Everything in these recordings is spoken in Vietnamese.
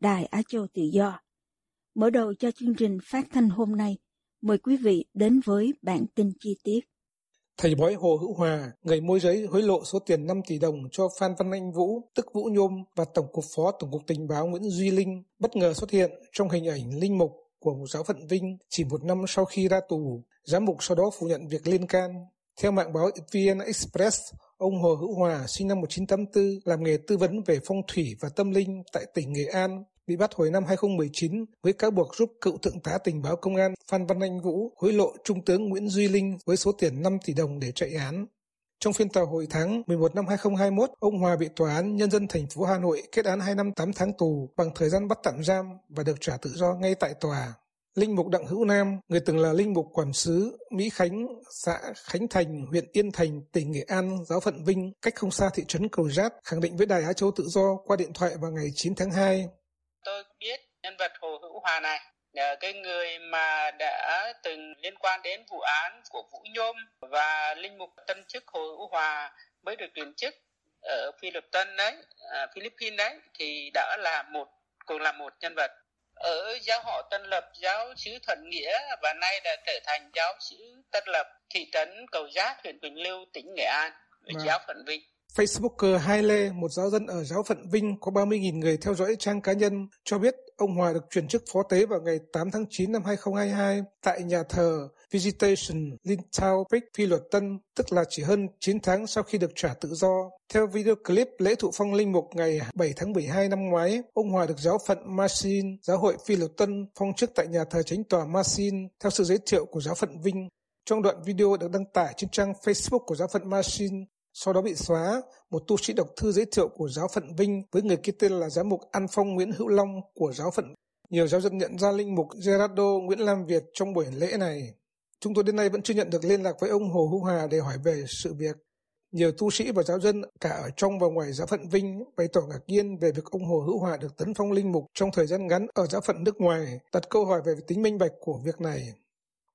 Đài Á Châu Tự Do. Mở đầu cho chương trình phát thanh hôm nay, mời quý vị đến với bản tin chi tiết. Thầy bói Hồ Hữu Hòa, người môi giới hối lộ số tiền 5 tỷ đồng cho Phan Văn Anh Vũ, tức Vũ Nhôm và Tổng cục Phó Tổng cục Tình báo Nguyễn Duy Linh bất ngờ xuất hiện trong hình ảnh linh mục của một giáo phận Vinh chỉ một năm sau khi ra tù. Giám mục sau đó phủ nhận việc liên can. Theo mạng báo VN Express, ông Hồ Hữu Hòa sinh năm 1984 làm nghề tư vấn về phong thủy và tâm linh tại tỉnh Nghệ An bị bắt hồi năm 2019 với cáo buộc giúp cựu thượng tá tình báo công an Phan Văn Anh Vũ hối lộ Trung tướng Nguyễn Duy Linh với số tiền 5 tỷ đồng để chạy án. Trong phiên tòa hồi tháng 11 năm 2021, ông Hòa bị Tòa án Nhân dân thành phố Hà Nội kết án 2 năm 8 tháng tù bằng thời gian bắt tạm giam và được trả tự do ngay tại tòa. Linh mục Đặng Hữu Nam, người từng là linh mục quản sứ Mỹ Khánh, xã Khánh Thành, huyện Yên Thành, tỉnh Nghệ An, giáo phận Vinh, cách không xa thị trấn Cầu Giát, khẳng định với Đài Á Châu Tự Do qua điện thoại vào ngày 9 tháng 2 tôi biết nhân vật Hồ Hữu Hòa này là cái người mà đã từng liên quan đến vụ án của Vũ Nhôm và linh mục tân chức Hồ Hữu Hòa mới được tuyển chức ở Philippines đấy, à, Philippines đấy thì đã là một cũng là một nhân vật ở giáo họ Tân Lập, giáo sứ Thuận Nghĩa và nay đã trở thành giáo sứ Tân Lập, thị trấn Cầu Giác, huyện Quỳnh Lưu, tỉnh Nghệ An, với giáo phận Vinh. Facebooker Hai Lê, một giáo dân ở giáo phận Vinh có 30.000 người theo dõi trang cá nhân, cho biết ông Hòa được chuyển chức phó tế vào ngày 8 tháng 9 năm 2022 tại nhà thờ Visitation Lintown Brick Phi Luật Tân, tức là chỉ hơn 9 tháng sau khi được trả tự do. Theo video clip lễ thụ phong linh mục ngày 7 tháng 12 năm ngoái, ông Hòa được giáo phận Marcin, giáo hội Phi Luật Tân phong chức tại nhà thờ chánh tòa Marcin theo sự giới thiệu của giáo phận Vinh. Trong đoạn video được đăng tải trên trang Facebook của giáo phận Marcin, sau đó bị xóa, một tu sĩ đọc thư giới thiệu của giáo phận Vinh với người kia tên là giám mục An Phong Nguyễn Hữu Long của giáo phận. Nhiều giáo dân nhận ra linh mục Gerardo Nguyễn Lam Việt trong buổi lễ này. Chúng tôi đến nay vẫn chưa nhận được liên lạc với ông Hồ Hữu Hòa để hỏi về sự việc. Nhiều tu sĩ và giáo dân cả ở trong và ngoài giáo phận Vinh bày tỏ ngạc nhiên về việc ông Hồ Hữu Hòa được tấn phong linh mục trong thời gian ngắn ở giáo phận nước ngoài, đặt câu hỏi về tính minh bạch của việc này.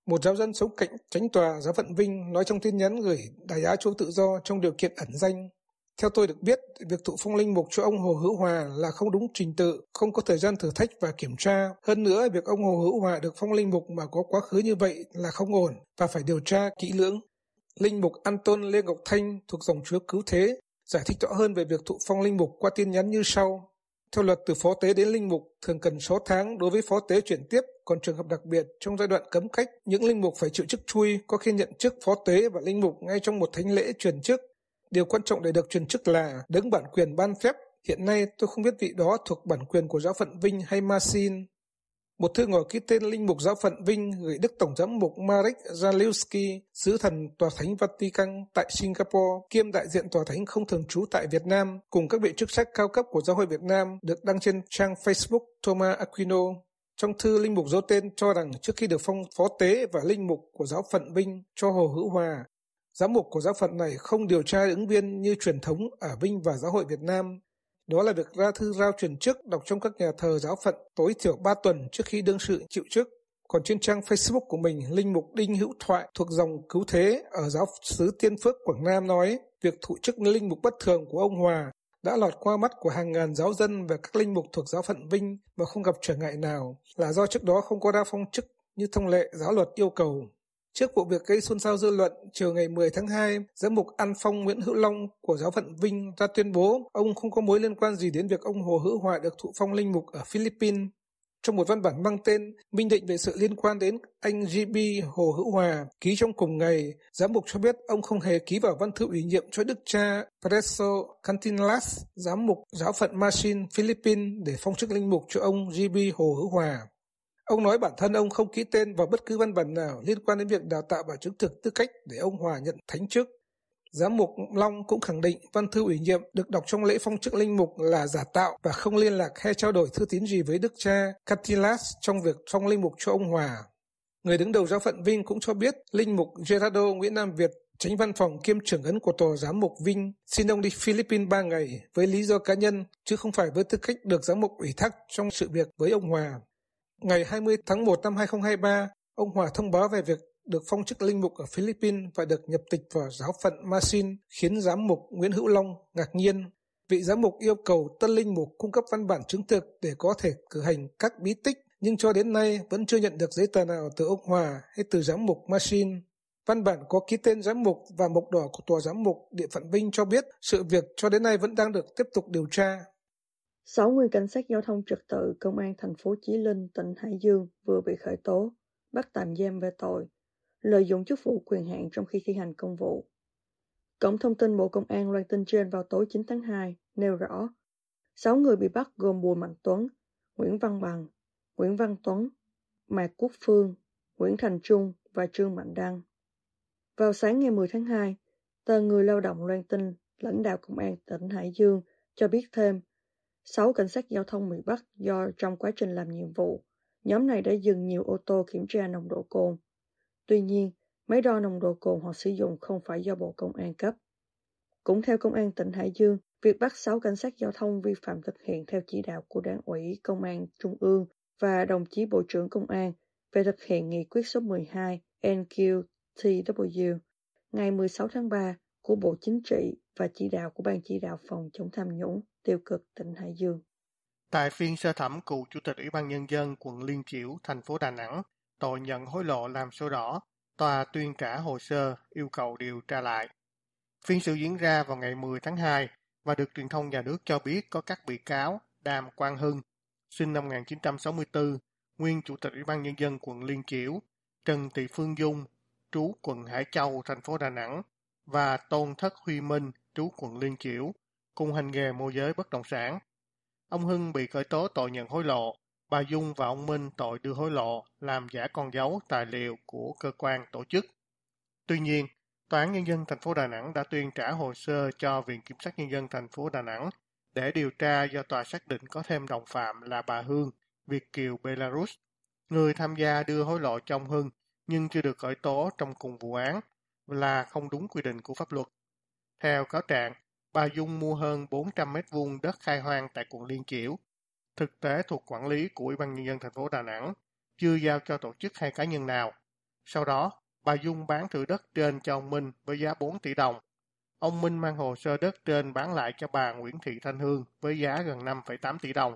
Một giáo dân sống cạnh tránh tòa giáo phận Vinh nói trong tin nhắn gửi đại Á Châu Tự Do trong điều kiện ẩn danh. Theo tôi được biết, việc thụ phong linh mục cho ông Hồ Hữu Hòa là không đúng trình tự, không có thời gian thử thách và kiểm tra. Hơn nữa, việc ông Hồ Hữu Hòa được phong linh mục mà có quá khứ như vậy là không ổn và phải điều tra kỹ lưỡng. Linh mục Anton Lê Ngọc Thanh thuộc dòng chúa cứu thế giải thích rõ hơn về việc thụ phong linh mục qua tin nhắn như sau. Theo luật từ phó tế đến linh mục thường cần 6 tháng đối với phó tế chuyển tiếp, còn trường hợp đặc biệt trong giai đoạn cấm cách, những linh mục phải chịu chức chui, có khi nhận chức phó tế và linh mục ngay trong một thánh lễ truyền chức. Điều quan trọng để được truyền chức là đứng bản quyền ban phép. Hiện nay tôi không biết vị đó thuộc bản quyền của giáo phận Vinh hay Masin. Một thư ngỏ ký tên linh mục giáo phận Vinh gửi Đức Tổng giám mục Marek Zalewski, sứ thần Tòa Thánh Vatican tại Singapore, kiêm đại diện Tòa Thánh không thường trú tại Việt Nam, cùng các vị chức sách cao cấp của Giáo hội Việt Nam được đăng trên trang Facebook Thomas Aquino. Trong thư, Linh Mục dấu tên cho rằng trước khi được phong phó tế và Linh Mục của giáo phận Vinh cho Hồ Hữu Hòa, giám mục của giáo phận này không điều tra ứng viên như truyền thống ở Vinh và Giáo hội Việt Nam đó là việc ra thư giao truyền chức đọc trong các nhà thờ giáo phận tối thiểu 3 tuần trước khi đương sự chịu chức. Còn trên trang Facebook của mình, Linh Mục Đinh Hữu Thoại thuộc dòng cứu thế ở giáo xứ Tiên Phước Quảng Nam nói việc thụ chức linh mục bất thường của ông Hòa đã lọt qua mắt của hàng ngàn giáo dân và các linh mục thuộc giáo phận Vinh và không gặp trở ngại nào là do trước đó không có đa phong chức như thông lệ giáo luật yêu cầu. Trước vụ việc gây xôn xao dư luận, chiều ngày 10 tháng 2, giám mục An Phong Nguyễn Hữu Long của giáo phận Vinh ra tuyên bố ông không có mối liên quan gì đến việc ông Hồ Hữu Hòa được thụ phong linh mục ở Philippines. Trong một văn bản mang tên minh định về sự liên quan đến anh GB Hồ Hữu Hòa ký trong cùng ngày, giám mục cho biết ông không hề ký vào văn thư ủy nhiệm cho đức cha Preso Cantinlas, giám mục giáo phận Masin, Philippines để phong chức linh mục cho ông GB Hồ Hữu Hòa. Ông nói bản thân ông không ký tên vào bất cứ văn bản nào liên quan đến việc đào tạo và chứng thực tư cách để ông Hòa nhận thánh chức. Giám mục Long cũng khẳng định văn thư ủy nhiệm được đọc trong lễ phong chức linh mục là giả tạo và không liên lạc hay trao đổi thư tín gì với đức cha Catilas trong việc phong linh mục cho ông Hòa. Người đứng đầu giáo phận Vinh cũng cho biết linh mục Gerardo Nguyễn Nam Việt Tránh văn phòng kiêm trưởng ấn của Tòa Giám mục Vinh xin ông đi Philippines 3 ngày với lý do cá nhân, chứ không phải với tư cách được giám mục ủy thác trong sự việc với ông Hòa. Ngày 20 tháng 1 năm 2023, ông Hòa thông báo về việc được phong chức linh mục ở Philippines và được nhập tịch vào giáo phận Masin khiến giám mục Nguyễn Hữu Long ngạc nhiên. Vị giám mục yêu cầu tân linh mục cung cấp văn bản chứng thực để có thể cử hành các bí tích, nhưng cho đến nay vẫn chưa nhận được giấy tờ nào từ ông Hòa hay từ giám mục Masin. Văn bản có ký tên giám mục và mục đỏ của tòa giám mục địa phận Vinh cho biết sự việc cho đến nay vẫn đang được tiếp tục điều tra. Sáu nguyên cảnh sát giao thông trật tự công an thành phố Chí Linh, tỉnh Hải Dương vừa bị khởi tố, bắt tạm giam về tội lợi dụng chức vụ quyền hạn trong khi thi hành công vụ. Cổng thông tin Bộ Công an loan tin trên vào tối 9 tháng 2 nêu rõ, 6 người bị bắt gồm Bùi Mạnh Tuấn, Nguyễn Văn Bằng, Nguyễn Văn Tuấn, Mạc Quốc Phương, Nguyễn Thành Trung và Trương Mạnh Đăng. Vào sáng ngày 10 tháng 2, tờ Người Lao động loan tin lãnh đạo Công an tỉnh Hải Dương cho biết thêm 6 cảnh sát giao thông bị bắt do trong quá trình làm nhiệm vụ, nhóm này đã dừng nhiều ô tô kiểm tra nồng độ cồn. Tuy nhiên, máy đo nồng độ cồn họ sử dụng không phải do Bộ Công an cấp. Cũng theo Công an tỉnh Hải Dương, việc bắt 6 cảnh sát giao thông vi phạm thực hiện theo chỉ đạo của Đảng ủy Công an Trung ương và đồng chí Bộ trưởng Công an về thực hiện nghị quyết số 12 NQTW ngày 16 tháng 3 của Bộ Chính trị và chỉ đạo của Ban chỉ đạo phòng chống tham nhũng tiêu cực tỉnh Hải Dương. Tại phiên sơ thẩm cựu Chủ tịch Ủy ban Nhân dân quận Liên Chiểu, thành phố Đà Nẵng, tội nhận hối lộ làm sổ đỏ, tòa tuyên trả hồ sơ yêu cầu điều tra lại. Phiên xử diễn ra vào ngày 10 tháng 2 và được truyền thông nhà nước cho biết có các bị cáo Đàm Quang Hưng, sinh năm 1964, nguyên Chủ tịch Ủy ban Nhân dân quận Liên Chiểu, Trần Thị Phương Dung, trú quận Hải Châu, thành phố Đà Nẵng, và Tôn Thất Huy Minh, trú quận Liên Chiểu, cùng hành nghề môi giới bất động sản. Ông Hưng bị khởi tố tội nhận hối lộ, bà Dung và ông Minh tội đưa hối lộ, làm giả con dấu tài liệu của cơ quan tổ chức. Tuy nhiên, Tòa án Nhân dân thành phố Đà Nẵng đã tuyên trả hồ sơ cho Viện Kiểm sát Nhân dân thành phố Đà Nẵng để điều tra do tòa xác định có thêm đồng phạm là bà Hương, Việt Kiều Belarus, người tham gia đưa hối lộ trong Hưng nhưng chưa được khởi tố trong cùng vụ án là không đúng quy định của pháp luật. Theo cáo trạng, bà Dung mua hơn 400 mét vuông đất khai hoang tại quận Liên Chiểu, thực tế thuộc quản lý của Ủy ban Nhân dân thành phố Đà Nẵng, chưa giao cho tổ chức hay cá nhân nào. Sau đó, bà Dung bán thửa đất trên cho ông Minh với giá 4 tỷ đồng. Ông Minh mang hồ sơ đất trên bán lại cho bà Nguyễn Thị Thanh Hương với giá gần 5,8 tỷ đồng.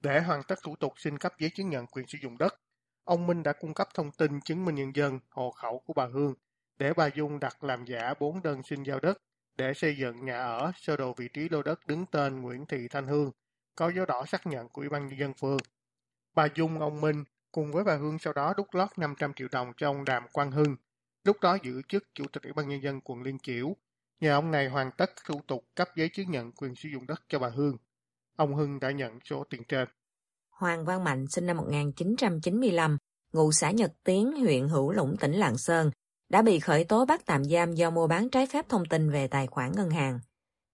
Để hoàn tất thủ tục xin cấp giấy chứng nhận quyền sử dụng đất, ông Minh đã cung cấp thông tin chứng minh nhân dân, hộ khẩu của bà Hương để bà Dung đặt làm giả 4 đơn xin giao đất để xây dựng nhà ở sơ đồ vị trí lô đất đứng tên Nguyễn Thị Thanh Hương, có dấu đỏ xác nhận của Ủy ban nhân dân phường. Bà Dung, ông Minh cùng với bà Hương sau đó đút lót 500 triệu đồng cho ông Đàm Quang Hưng, lúc đó giữ chức Chủ tịch Ủy ban nhân dân quận Liên Chiểu. Nhờ ông này hoàn tất thủ tục cấp giấy chứng nhận quyền sử dụng đất cho bà Hương. Ông Hưng đã nhận số tiền trên. Hoàng Văn Mạnh sinh năm 1995, ngụ xã Nhật Tiến, huyện Hữu Lũng, tỉnh Lạng Sơn, đã bị khởi tố bắt tạm giam do mua bán trái phép thông tin về tài khoản ngân hàng.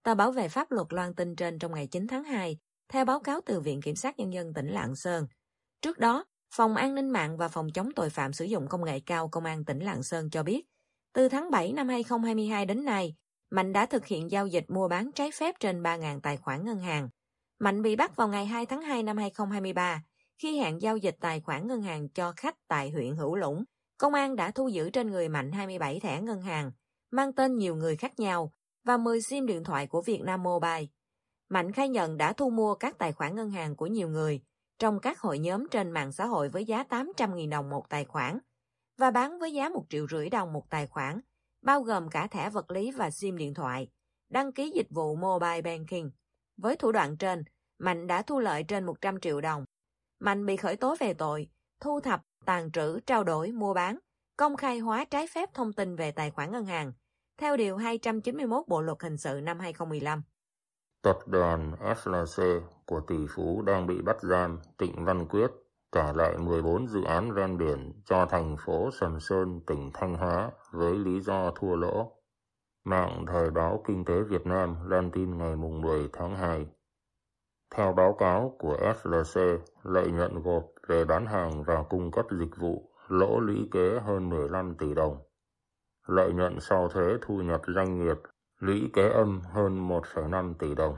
Tờ bảo vệ pháp luật loan tin trên trong ngày 9 tháng 2, theo báo cáo từ Viện Kiểm sát Nhân dân tỉnh Lạng Sơn. Trước đó, Phòng An ninh mạng và Phòng chống tội phạm sử dụng công nghệ cao Công an tỉnh Lạng Sơn cho biết, từ tháng 7 năm 2022 đến nay, Mạnh đã thực hiện giao dịch mua bán trái phép trên 3.000 tài khoản ngân hàng. Mạnh bị bắt vào ngày 2 tháng 2 năm 2023, khi hẹn giao dịch tài khoản ngân hàng cho khách tại huyện Hữu Lũng, Công an đã thu giữ trên người Mạnh 27 thẻ ngân hàng, mang tên nhiều người khác nhau và 10 SIM điện thoại của Vietnam Mobile. Mạnh khai nhận đã thu mua các tài khoản ngân hàng của nhiều người trong các hội nhóm trên mạng xã hội với giá 800.000 đồng một tài khoản. và bán với giá 1 triệu rưỡi đồng một tài khoản, bao gồm cả thẻ vật lý và SIM điện thoại, đăng ký dịch vụ mobile banking. Với thủ đoạn trên, Mạnh đã thu lợi trên 100 triệu đồng. Mạnh bị khởi tố về tội thu thập, tàn trữ, trao đổi, mua bán, công khai hóa trái phép thông tin về tài khoản ngân hàng, theo Điều 291 Bộ Luật Hình sự năm 2015. Tập đoàn SLC của tỷ phú đang bị bắt giam Trịnh Văn Quyết trả lại 14 dự án ven biển cho thành phố Sầm Sơn, tỉnh Thanh Hóa với lý do thua lỗ. Mạng Thời báo Kinh tế Việt Nam Lan tin ngày 10 tháng 2. Theo báo cáo của SLC, lợi nhuận gộp về bán hàng và cung cấp dịch vụ lỗ lũy kế hơn 15 tỷ đồng. Lợi nhuận sau thuế thu nhập doanh nghiệp lũy kế âm hơn 1,5 tỷ đồng.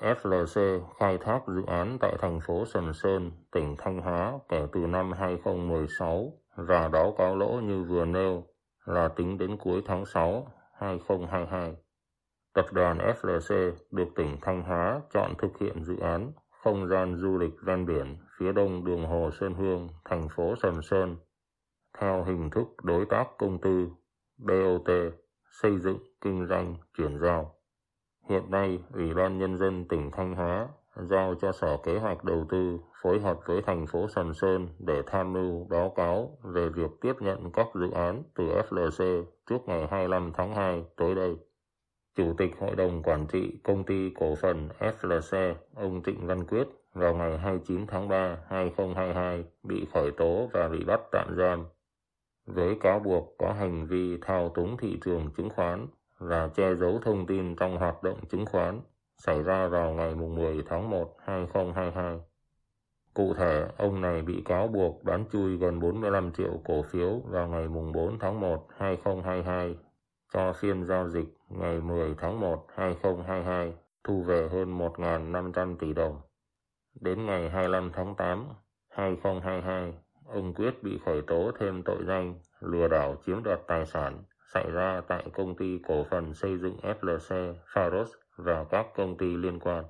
SLC khai thác dự án tại thành phố Sầm Sơn, tỉnh Thanh Hóa kể từ năm 2016 và báo cáo lỗ như vừa nêu là tính đến cuối tháng 6 2022. Tập đoàn FLC được tỉnh Thanh Hóa chọn thực hiện dự án không gian du lịch ven biển phía đông đường Hồ Sơn Hương, thành phố Sầm Sơn, theo hình thức đối tác công tư, BOT, xây dựng, kinh doanh, chuyển giao. Hiện nay, Ủy ban Nhân dân tỉnh Thanh Hóa giao cho Sở Kế hoạch Đầu tư phối hợp với thành phố Sầm Sơn để tham mưu báo cáo về việc tiếp nhận các dự án từ FLC trước ngày 25 tháng 2 tới đây. Chủ tịch Hội đồng Quản trị Công ty Cổ phần SLC, ông Trịnh Văn Quyết, vào ngày 29 tháng 3, 2022 bị khởi tố và bị bắt tạm giam với cáo buộc có hành vi thao túng thị trường chứng khoán và che giấu thông tin trong hoạt động chứng khoán xảy ra vào ngày 10 tháng 1, 2022. Cụ thể, ông này bị cáo buộc bán chui gần 45 triệu cổ phiếu vào ngày 4 tháng 1, 2022 cho phiên giao dịch ngày 10 tháng 1, 2022 thu về hơn 1.500 tỷ đồng. Đến ngày 25 tháng 8, 2022, ông Quyết bị khởi tố thêm tội danh lừa đảo chiếm đoạt tài sản xảy ra tại công ty cổ phần xây dựng SLC Faros và các công ty liên quan.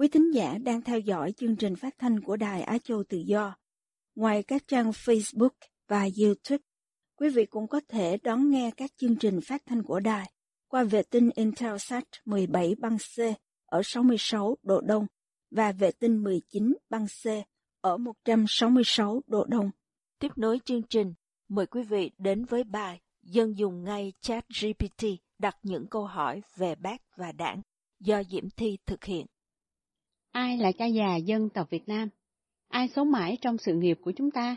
Quý thính giả đang theo dõi chương trình phát thanh của Đài Á Châu Tự Do. Ngoài các trang Facebook và YouTube, quý vị cũng có thể đón nghe các chương trình phát thanh của đài qua vệ tinh Intelsat 17 băng C ở 66 độ Đông và vệ tinh 19 băng C ở 166 độ Đông. Tiếp nối chương trình, mời quý vị đến với bài Dân dùng ngay chat GPT đặt những câu hỏi về bác và đảng do Diễm Thi thực hiện. Ai là cha già dân tộc Việt Nam? Ai sống mãi trong sự nghiệp của chúng ta?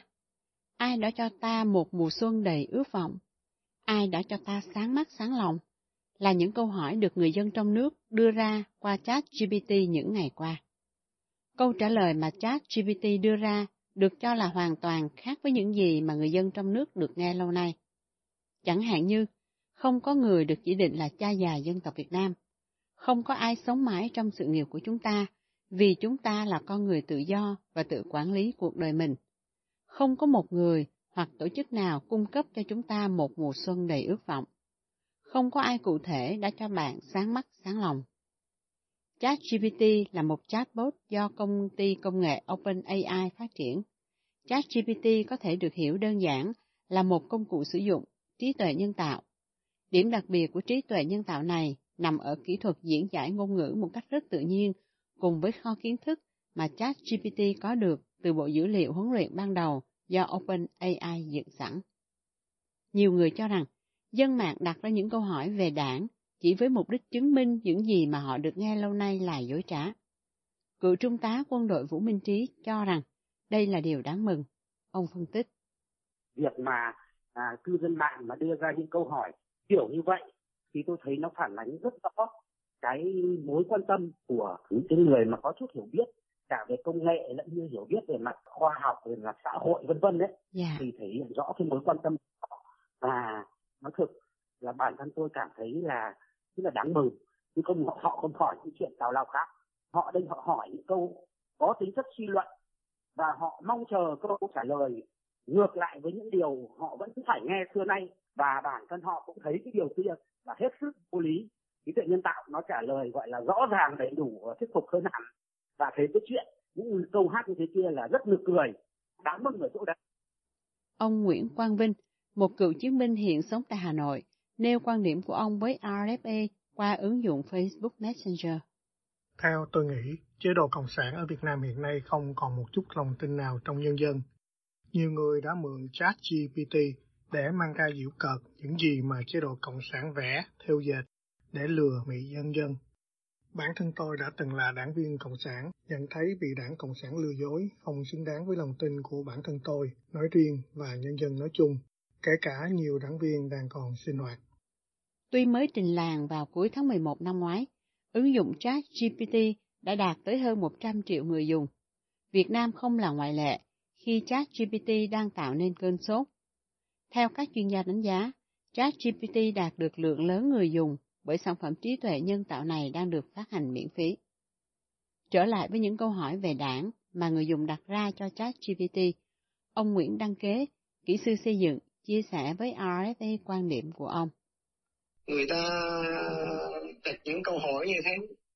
Ai đã cho ta một mùa xuân đầy ước vọng? Ai đã cho ta sáng mắt sáng lòng? Là những câu hỏi được người dân trong nước đưa ra qua chat GPT những ngày qua. Câu trả lời mà chat GPT đưa ra được cho là hoàn toàn khác với những gì mà người dân trong nước được nghe lâu nay. Chẳng hạn như, không có người được chỉ định là cha già dân tộc Việt Nam. Không có ai sống mãi trong sự nghiệp của chúng ta vì chúng ta là con người tự do và tự quản lý cuộc đời mình. Không có một người hoặc tổ chức nào cung cấp cho chúng ta một mùa xuân đầy ước vọng. Không có ai cụ thể đã cho bạn sáng mắt, sáng lòng. ChatGPT là một chatbot do công ty công nghệ OpenAI phát triển. ChatGPT có thể được hiểu đơn giản là một công cụ sử dụng trí tuệ nhân tạo. Điểm đặc biệt của trí tuệ nhân tạo này nằm ở kỹ thuật diễn giải ngôn ngữ một cách rất tự nhiên cùng với kho kiến thức mà ChatGPT có được từ bộ dữ liệu huấn luyện ban đầu do OpenAI dựng sẵn. Nhiều người cho rằng dân mạng đặt ra những câu hỏi về đảng chỉ với mục đích chứng minh những gì mà họ được nghe lâu nay là dối trá. Cựu trung tá quân đội Vũ Minh Trí cho rằng đây là điều đáng mừng. Ông phân tích. Việc mà à, cư dân mạng mà đưa ra những câu hỏi kiểu như vậy thì tôi thấy nó phản ánh rất rõ cái mối quan tâm của những cái người mà có chút hiểu biết cả về công nghệ lẫn như hiểu biết về mặt khoa học về mặt xã hội vân vân đấy yeah. Dạ. thì thể hiện rõ cái mối quan tâm và nó thực là bản thân tôi cảm thấy là rất là đáng mừng chứ không họ, họ không hỏi những chuyện tào lao khác họ đây họ hỏi những câu có tính chất suy luận và họ mong chờ câu trả lời ngược lại với những điều họ vẫn phải nghe xưa nay và bản thân họ cũng thấy cái điều kia và hết sức vô lý trí tuệ nhân tạo nó trả lời gọi là rõ ràng đầy đủ và thuyết phục hơn hẳn và thấy cái chuyện những câu hát như thế kia là rất nực cười đáng mừng ở chỗ đó ông Nguyễn Quang Vinh một cựu chiến binh hiện sống tại Hà Nội nêu quan điểm của ông với RFA qua ứng dụng Facebook Messenger. Theo tôi nghĩ, chế độ Cộng sản ở Việt Nam hiện nay không còn một chút lòng tin nào trong nhân dân. Nhiều người đã mượn chat GPT để mang ra giễu cợt những gì mà chế độ Cộng sản vẽ, theo dệt để lừa mỹ dân dân. Bản thân tôi đã từng là đảng viên Cộng sản, nhận thấy bị đảng Cộng sản lừa dối không xứng đáng với lòng tin của bản thân tôi, nói riêng và nhân dân nói chung, kể cả nhiều đảng viên đang còn sinh hoạt. Tuy mới trình làng vào cuối tháng 11 năm ngoái, ứng dụng chat GPT đã đạt tới hơn 100 triệu người dùng. Việt Nam không là ngoại lệ khi chat GPT đang tạo nên cơn sốt. Theo các chuyên gia đánh giá, chat GPT đạt được lượng lớn người dùng bởi sản phẩm trí tuệ nhân tạo này đang được phát hành miễn phí. Trở lại với những câu hỏi về đảng mà người dùng đặt ra cho chat GPT, ông Nguyễn Đăng Kế, kỹ sư xây dựng, chia sẻ với RFA quan điểm của ông. Người ta đặt những câu hỏi như thế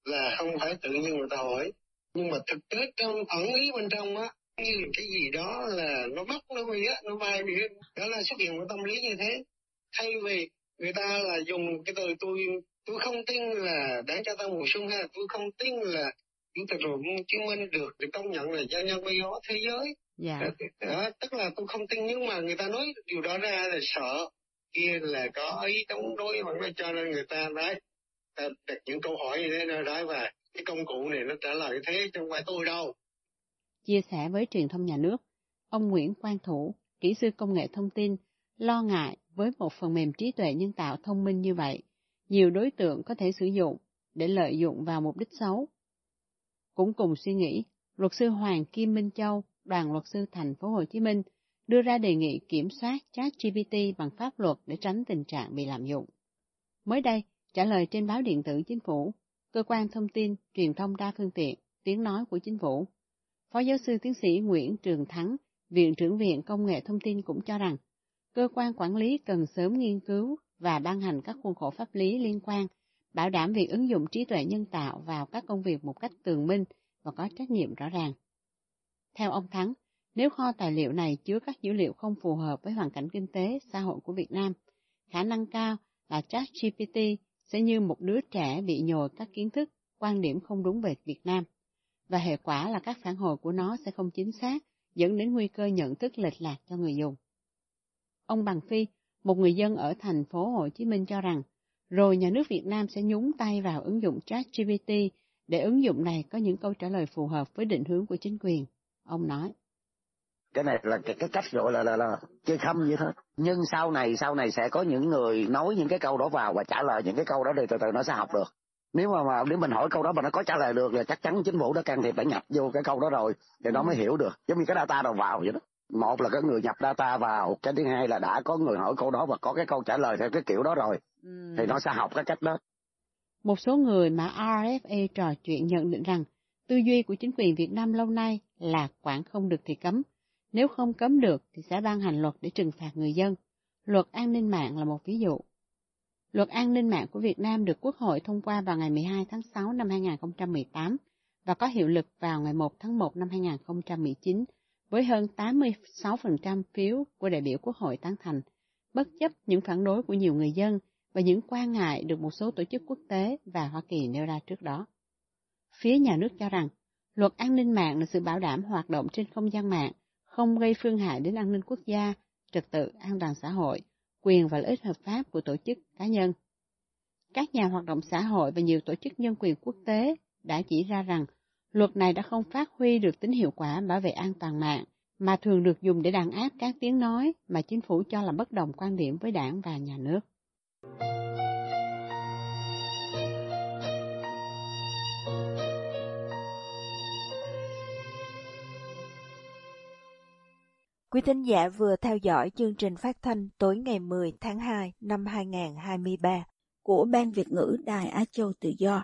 là không phải tự nhiên người ta hỏi, nhưng mà thực tế trong ẩn ý bên trong á, như cái gì đó là nó bắt nó bị á, nó bay bị đó là xuất hiện một tâm lý như thế. Thay vì người ta là dùng cái từ tôi tôi không tin là đáng cho ta xuân hay là tôi không tin là chủ tịch hồ chí minh được được công nhận là gia nhân bây giờ thế giới. Dạ. đó, tức là tôi không tin. Nhưng mà người ta nói điều đó ra là sợ kia là có ý chống đối hoặc là cho nên người ta đấy đặt những câu hỏi như thế nào đó và cái công cụ này nó trả lời thế chứ không phải tôi đâu. Chia sẻ với truyền thông nhà nước ông Nguyễn Quang Thủ kỹ sư công nghệ thông tin lo ngại với một phần mềm trí tuệ nhân tạo thông minh như vậy, nhiều đối tượng có thể sử dụng để lợi dụng vào mục đích xấu. Cũng cùng suy nghĩ, luật sư Hoàng Kim Minh Châu, đoàn luật sư thành phố Hồ Chí Minh đưa ra đề nghị kiểm soát chat GPT bằng pháp luật để tránh tình trạng bị lạm dụng. Mới đây, trả lời trên báo điện tử chính phủ, cơ quan thông tin, truyền thông đa phương tiện, tiếng nói của chính phủ, Phó giáo sư tiến sĩ Nguyễn Trường Thắng, Viện trưởng Viện Công nghệ Thông tin cũng cho rằng, cơ quan quản lý cần sớm nghiên cứu và ban hành các khuôn khổ pháp lý liên quan, bảo đảm việc ứng dụng trí tuệ nhân tạo vào các công việc một cách tường minh và có trách nhiệm rõ ràng. Theo ông Thắng, nếu kho tài liệu này chứa các dữ liệu không phù hợp với hoàn cảnh kinh tế, xã hội của Việt Nam, khả năng cao là ChatGPT sẽ như một đứa trẻ bị nhồi các kiến thức, quan điểm không đúng về Việt Nam, và hệ quả là các phản hồi của nó sẽ không chính xác, dẫn đến nguy cơ nhận thức lệch lạc cho người dùng. Ông Bằng Phi, một người dân ở thành phố Hồ Chí Minh cho rằng, rồi nhà nước Việt Nam sẽ nhúng tay vào ứng dụng ChatGPT để ứng dụng này có những câu trả lời phù hợp với định hướng của chính quyền. Ông nói. Cái này là cái, cái cách gọi là là, là chơi khăm vậy thôi. Nhưng sau này sau này sẽ có những người nói những cái câu đó vào và trả lời những cái câu đó thì từ từ nó sẽ học được. Nếu mà, mà nếu mình hỏi câu đó mà nó có trả lời được là chắc chắn chính phủ đã can thiệp đã nhập vô cái câu đó rồi thì nó mới hiểu được. Giống như cái data đầu vào vậy đó một là có người nhập data vào cái thứ hai là đã có người hỏi câu đó và có cái câu trả lời theo cái kiểu đó rồi. Ừ. thì nó sẽ học cái cách đó. Một số người mà RFA trò chuyện nhận định rằng tư duy của chính quyền Việt Nam lâu nay là quản không được thì cấm. Nếu không cấm được thì sẽ ban hành luật để trừng phạt người dân. Luật an ninh mạng là một ví dụ. Luật an ninh mạng của Việt Nam được Quốc hội thông qua vào ngày 12 tháng 6 năm 2018 và có hiệu lực vào ngày 1 tháng 1 năm 2019 với hơn 86% phiếu của đại biểu Quốc hội tán thành, bất chấp những phản đối của nhiều người dân và những quan ngại được một số tổ chức quốc tế và Hoa Kỳ nêu ra trước đó. Phía nhà nước cho rằng, luật an ninh mạng là sự bảo đảm hoạt động trên không gian mạng, không gây phương hại đến an ninh quốc gia, trật tự an toàn xã hội, quyền và lợi ích hợp pháp của tổ chức cá nhân. Các nhà hoạt động xã hội và nhiều tổ chức nhân quyền quốc tế đã chỉ ra rằng Luật này đã không phát huy được tính hiệu quả bảo vệ an toàn mạng, mà thường được dùng để đàn áp các tiếng nói mà chính phủ cho là bất đồng quan điểm với đảng và nhà nước. Quý thính giả vừa theo dõi chương trình phát thanh tối ngày 10 tháng 2 năm 2023 của Ban Việt ngữ Đài Á Châu Tự Do